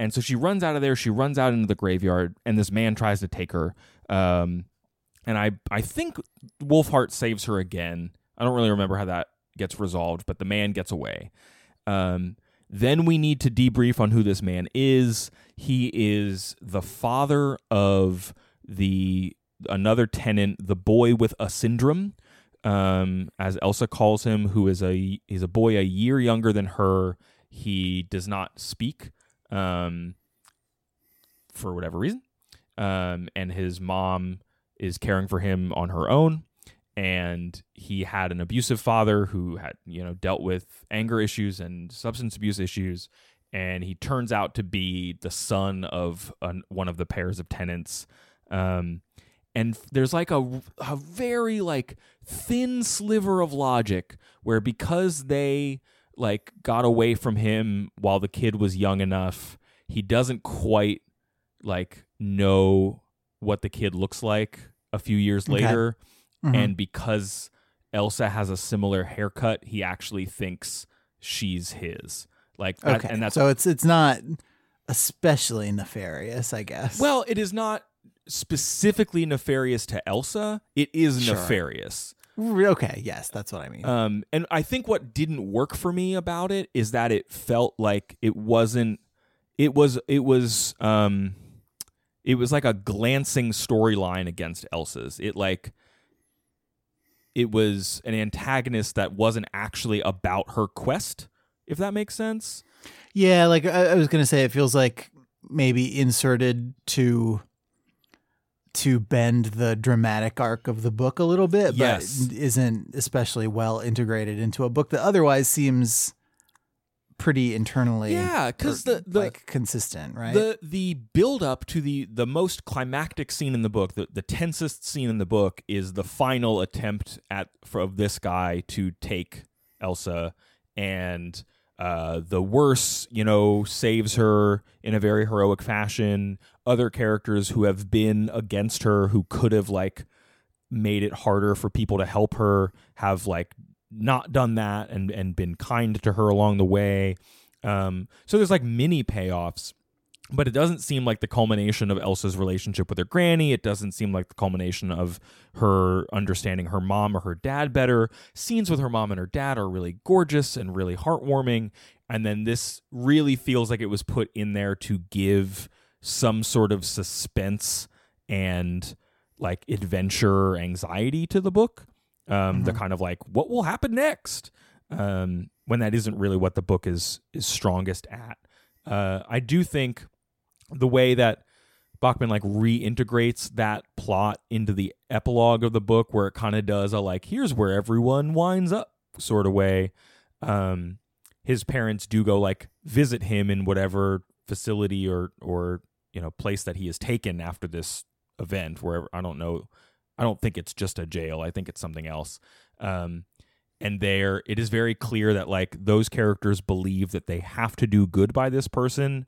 and so she runs out of there. She runs out into the graveyard, and this man tries to take her. Um, and I I think Wolfheart saves her again. I don't really remember how that gets resolved, but the man gets away. Um, then we need to debrief on who this man is. He is the father of the another tenant, the boy with a syndrome, um, as Elsa calls him, who is a he's a boy a year younger than her. He does not speak, um, for whatever reason, um, and his mom is caring for him on her own. And he had an abusive father who had, you know, dealt with anger issues and substance abuse issues. And he turns out to be the son of an, one of the pairs of tenants. Um, and there's like a, a very like thin sliver of logic where because they like got away from him while the kid was young enough, he doesn't quite like know what the kid looks like a few years Okay. later Mhm. and because Elsa has a similar haircut, he actually thinks she's his. Like that, okay, and that's so it's it's not especially nefarious, I guess. well, it is not specifically nefarious to Elsa. It is Sure. nefarious. Okay, yes, that's what I mean. Um, and I think what didn't work for me about it is that it felt like it wasn't. It was. It was. Um, it was like a glancing storyline against Elsa's. It like. It was an antagonist that wasn't actually about her quest, if that makes sense. yeah, like I, I was gonna say, it feels like maybe inserted to to bend the dramatic arc of the book a little bit, but Yes. isn't especially well integrated into a book that otherwise seems pretty internally Yeah, because the the like consistent, right? The the build up to the the most climactic scene in the book, the, the tensest scene in the book is the final attempt at for, of this guy to take Elsa and uh, the wurse, you know, saves her in a very heroic fashion. Other characters who have been against her, who could have like made it harder for people to help her, have like not done that and and been kind to her along the way. Um, so there's like mini payoffs, but it doesn't seem like the culmination of Elsa's relationship with her granny. It doesn't seem like the culmination of her understanding her mom or her dad better. Scenes with her mom and her dad are really gorgeous and really heartwarming. And then this really feels like it was put in there to give some sort of suspense and like adventure anxiety to the book. Um, The kind of like, what will happen next? Um, when that isn't really what the book is is strongest at. Uh, I do think the way that Backman like reintegrates that plot into the epilogue of the book, where it kind of does a like, here's where everyone winds up sort of way. Um, his parents do go like visit him in whatever facility or or you know place that he is taken after this event. Wherever I don't know, I don't think it's just a jail. I think it's something else. Um, and there it is very clear that like those characters believe that they have to do good by this person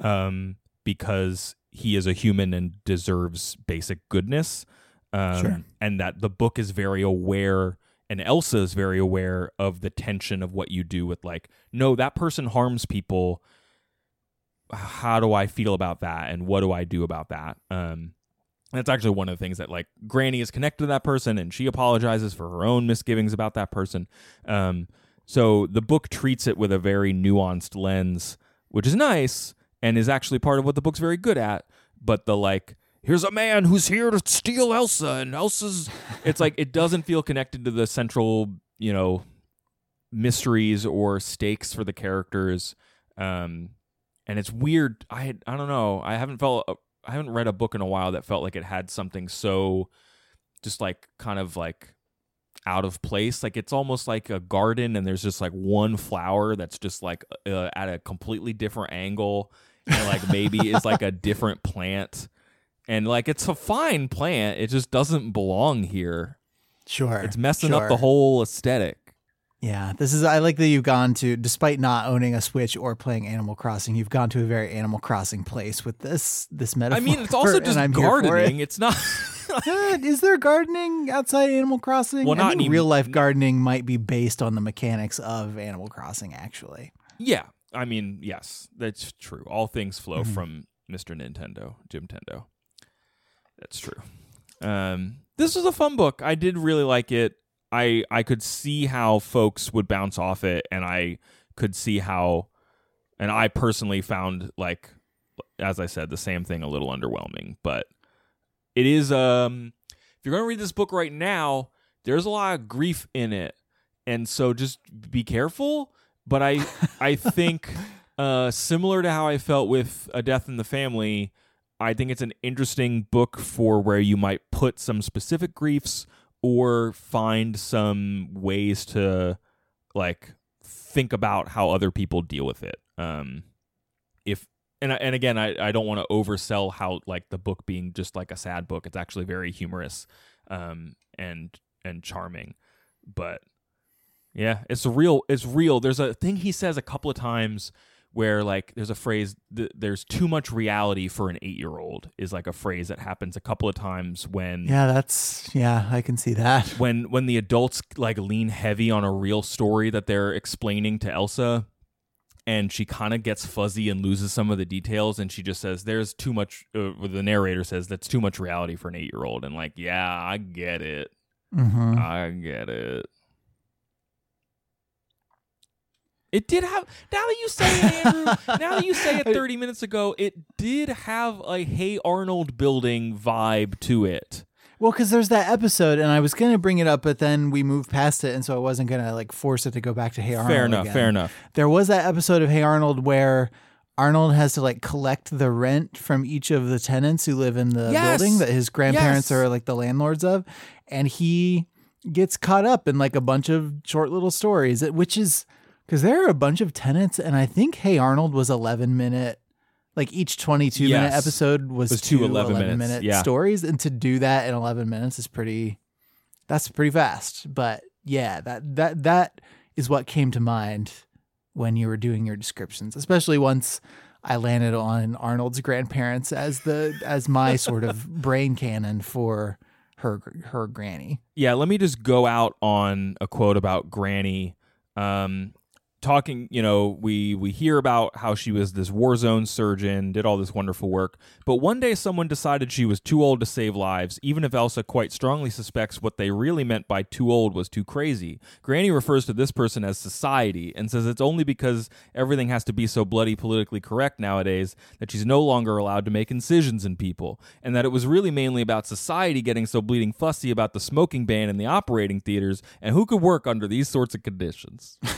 um because he is a human and deserves basic goodness um Sure. and that the book is very aware and and Elsa is very aware of the tension of what you do with like, no, that person harms people. How do I feel about that, and what do I do about that? Um, that's actually one of the things that like Granny is connected to that person, and she apologizes for her own misgivings about that person. Um, so the book treats it with a very nuanced lens, which is nice and is actually part of what the book's very good at. But the like, here's a man who's here to steal Elsa, and Elsa's. *laughs* It's like it doesn't feel connected to the central, you know, mysteries or stakes for the characters. Um, and it's weird. I I don't know. I haven't felt. I haven't read a book in a while that felt like it had something so, just like kind of like out of place. Like it's almost like a garden, and there's just like one flower that's just like uh, at a completely different angle, and like maybe is like a different plant, and like it's a fine plant. It just doesn't belong here. Sure. It's messing sure. up the whole aesthetic. Yeah, this is. I like that you've gone to, despite not owning a Switch or playing Animal Crossing, you've gone to a very Animal Crossing place with this this metaphor. I mean, it's also just here it. gardening. It's not. *laughs* Is there gardening outside Animal Crossing? Well, I not any- real life gardening might be based on the mechanics of Animal Crossing. Actually, yeah, I mean, yes, that's true. All things flow Mhm. from Mr. Nintendo, Jim Tendo. That's true. Um, this was a fun book. I did really like it. I I could see how folks would bounce off it, and I could see how, and I personally found like, as I said, the same thing a little underwhelming. But it is um, if you're gonna read this book right now, there's a lot of grief in it, and so just be careful. But I I *laughs* think uh, similar to how I felt with A Death in the Family, I think it's an interesting book for where you might put some specific griefs or find some ways to like think about how other people deal with it. Um, if and and again, I, I don't want to oversell how like the book being just like a sad book. It's actually very humorous, um, and and charming, but yeah, it's real. It's real. There's a thing he says a couple of times where like there's a phrase th- there's too much reality for an 8-year-old is like a phrase that happens a couple of times when yeah, that's yeah, I can see that. when when the adults like lean heavy on a real story that they're explaining to Elsa and she kind of gets fuzzy and loses some of the details and she just says there's too much uh, the narrator says that's too much reality for an 8-year-old and like yeah I get it. Hmm I get it it did have now that you say it Andrew *laughs* now that you say it 30 minutes ago it did have a hey Arnold building vibe to it Well, because there's that episode, and I was gonna bring it up, but then we moved past it, and so I wasn't gonna like force it to go back to Hey Arnold. fair enough again. fair enough There was that episode of Hey Arnold where Arnold has to like collect the rent from each of the tenants who live in the Yes! building that his grandparents Yes! are like the landlords of, and he gets caught up in like a bunch of short little stories, which is because there are a bunch of tenants, and I think Hey Arnold was 11 minute. Like each 22 minute episode was, Was two two 11 11 minutes, minute yeah. stories, and to do that in 11 minutes is pretty. That's pretty fast, but yeah, that that that is what came to mind when you were doing your descriptions, especially once I landed on Arnold's grandparents as the as my *laughs* sort of brain cannon for her her granny. yeah, let me just go out on a quote about Granny. Um, talking, you know, we we hear about how she was this war zone surgeon, did all this wonderful work, but one day someone decided she was too old to save lives, even if Elsa quite strongly suspects what they really meant by too old was too crazy. Granny refers to this person as society and says it's only because everything has to be so bloody politically correct nowadays that she's no longer allowed to make incisions in people, and that it was really mainly about society getting so bleeding fussy about the smoking ban in the operating theaters and who could work under these sorts of conditions. *laughs*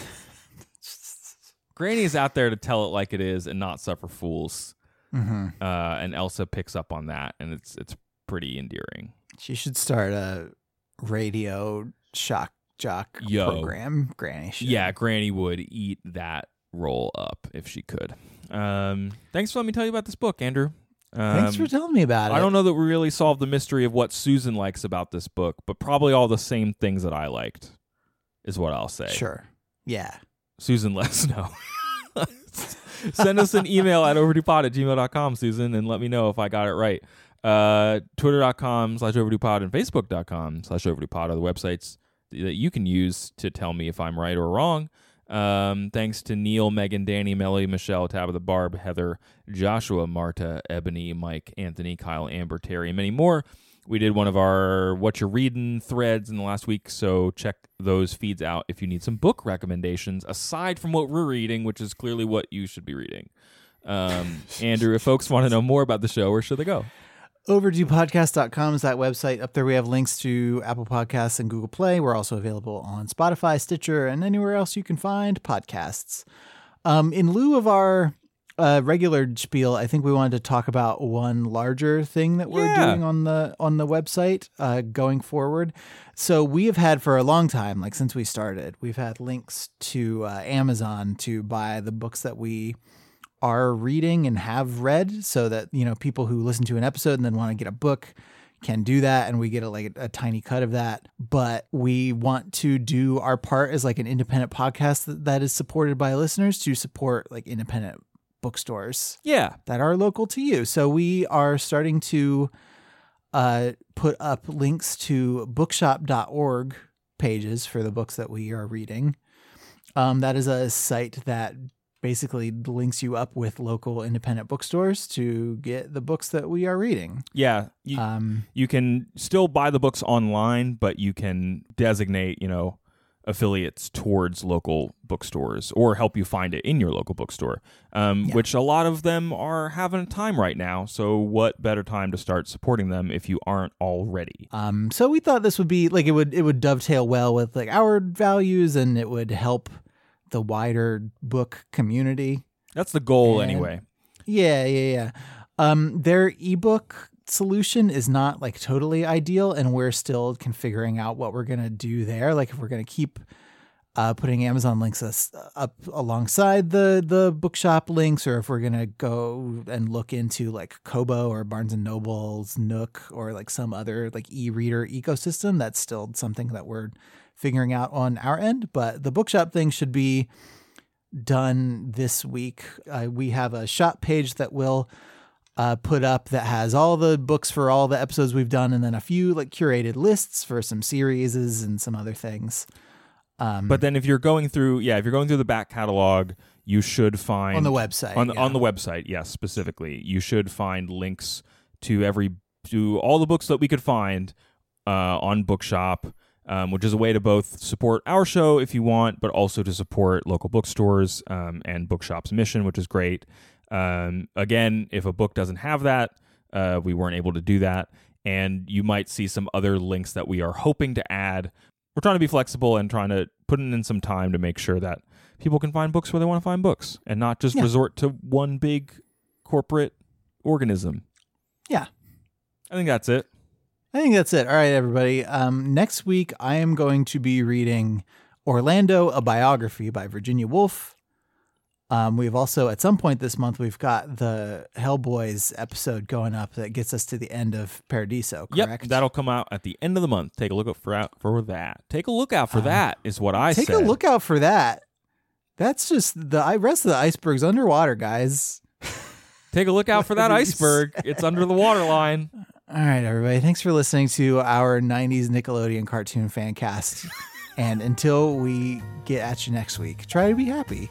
Granny is out there to tell it like it is and not suffer fools. Mm-hmm. Uh, and Elsa picks up on that, and it's it's pretty endearing. She should start a radio shock jock Yo. program. Granny should. Yeah, Granny would eat that roll up if she could. Um, thanks for letting me tell you about this book, Andrew. Um, Thanks for telling me about it. I don't know that we really solved the mystery of what Susan likes about this book, but probably all the same things that I liked is what I'll say. Sure. Yeah. Susan, *laughs* let us know. Send us an email at overduepod at gmail.com, Susan, and let me know if I got it right. Uh, Twitter.com slash overduepod and Facebook.com slash overduepod are the websites. that you can use to tell me if I'm right or wrong. Um, thanks to Neil, Megan, Danny, Melly, Michelle, Tabitha, Barb, Heather, Joshua, Marta, Ebony, Mike, Anthony, Kyle, Amber, Terry, and many more. We did one of our What You're Reading threads in the last week, so check those feeds out if you need some book recommendations aside from what we're reading, which is clearly what you should be reading. Um, *laughs* Andrew, if folks want to know more about the show, where should they go? overduepodcast.com is that website. Up there we have links to Apple Podcasts and Google Play. We're also available on Spotify, Stitcher, and anywhere else you can find podcasts. Um, in lieu of our uh, regular spiel, I think we wanted to talk about one larger thing that we're Yeah. doing on the on the website uh, going forward. So we have had for a long time, like since we started, we've had links to uh, Amazon to buy the books that we are reading and have read so that you know people who listen to an episode and then want to get a book can do that and we get a, like a, tiny cut of that but we want to do our part as like an independent podcast that, that is supported by listeners to support like independent bookstores Yeah. that are local to you so we are starting to uh, put up links to bookshop.org pages for the books that we are reading um, that is a site that basically links you up with local independent bookstores to get the books that we are reading. Yeah. You, Um, you can still buy the books online, but you can designate, you know, affiliates towards local bookstores or help you find it in your local bookstore, um, Yeah. which a lot of them are having a time right now. So, what better time to start supporting them if you aren't already? um, so we thought this would be like it would it would dovetail well with like our values and it would help the wider book community. That's the goal, And- anyway. Yeah, yeah, yeah. Um, their ebook solution is not like totally ideal, and we're still configuring out what we're gonna do there. Like if we're gonna keep uh, putting Amazon links us up alongside the the bookshop links, or if we're gonna go and look into like Kobo or Barnes and Noble's Nook or like some other like e-reader ecosystem. That's still something that we're figuring out on our end. But the bookshop thing should be done this week. Uh, we have a shop page that will uh, put up that has all the books for all the episodes we've done, and then a few like curated lists for some series and some other things. Um, But then, if you're going through, yeah, if you're going through the back catalog, you should find on the website, on yeah. on the website yes specifically you should find links to every to all the books that we could find uh, on bookshop um, which is a way to both support our show if you want but also to support local bookstores um, and bookshop's mission which is great um, again if a book doesn't have that uh, we weren't able to do that and you might see some other links that we are hoping to add we're trying to be flexible and trying to put in some time to make sure that people can find books where they want to find books and not just Yeah. resort to one big corporate organism. Yeah. I think that's it. I think that's it. All right, everybody. Um, next week, I am going to be reading Orlando, a biography by Virginia Woolf. Um, we've also, at some point this month, we've got the Hellboys episode going up that gets us to the end of Paradiso, correct? Yep, that'll come out at the end of the month. Take a look out for out for that. Take a look out for Um, that is what I say. Take said. a look out for that. That's just the rest of the iceberg's underwater, guys. Take a look out for that *laughs* iceberg. It's under the waterline. All right, everybody. Thanks for listening to our 90s Nickelodeon cartoon fan cast. *laughs* and until we get at you next week, try to be happy.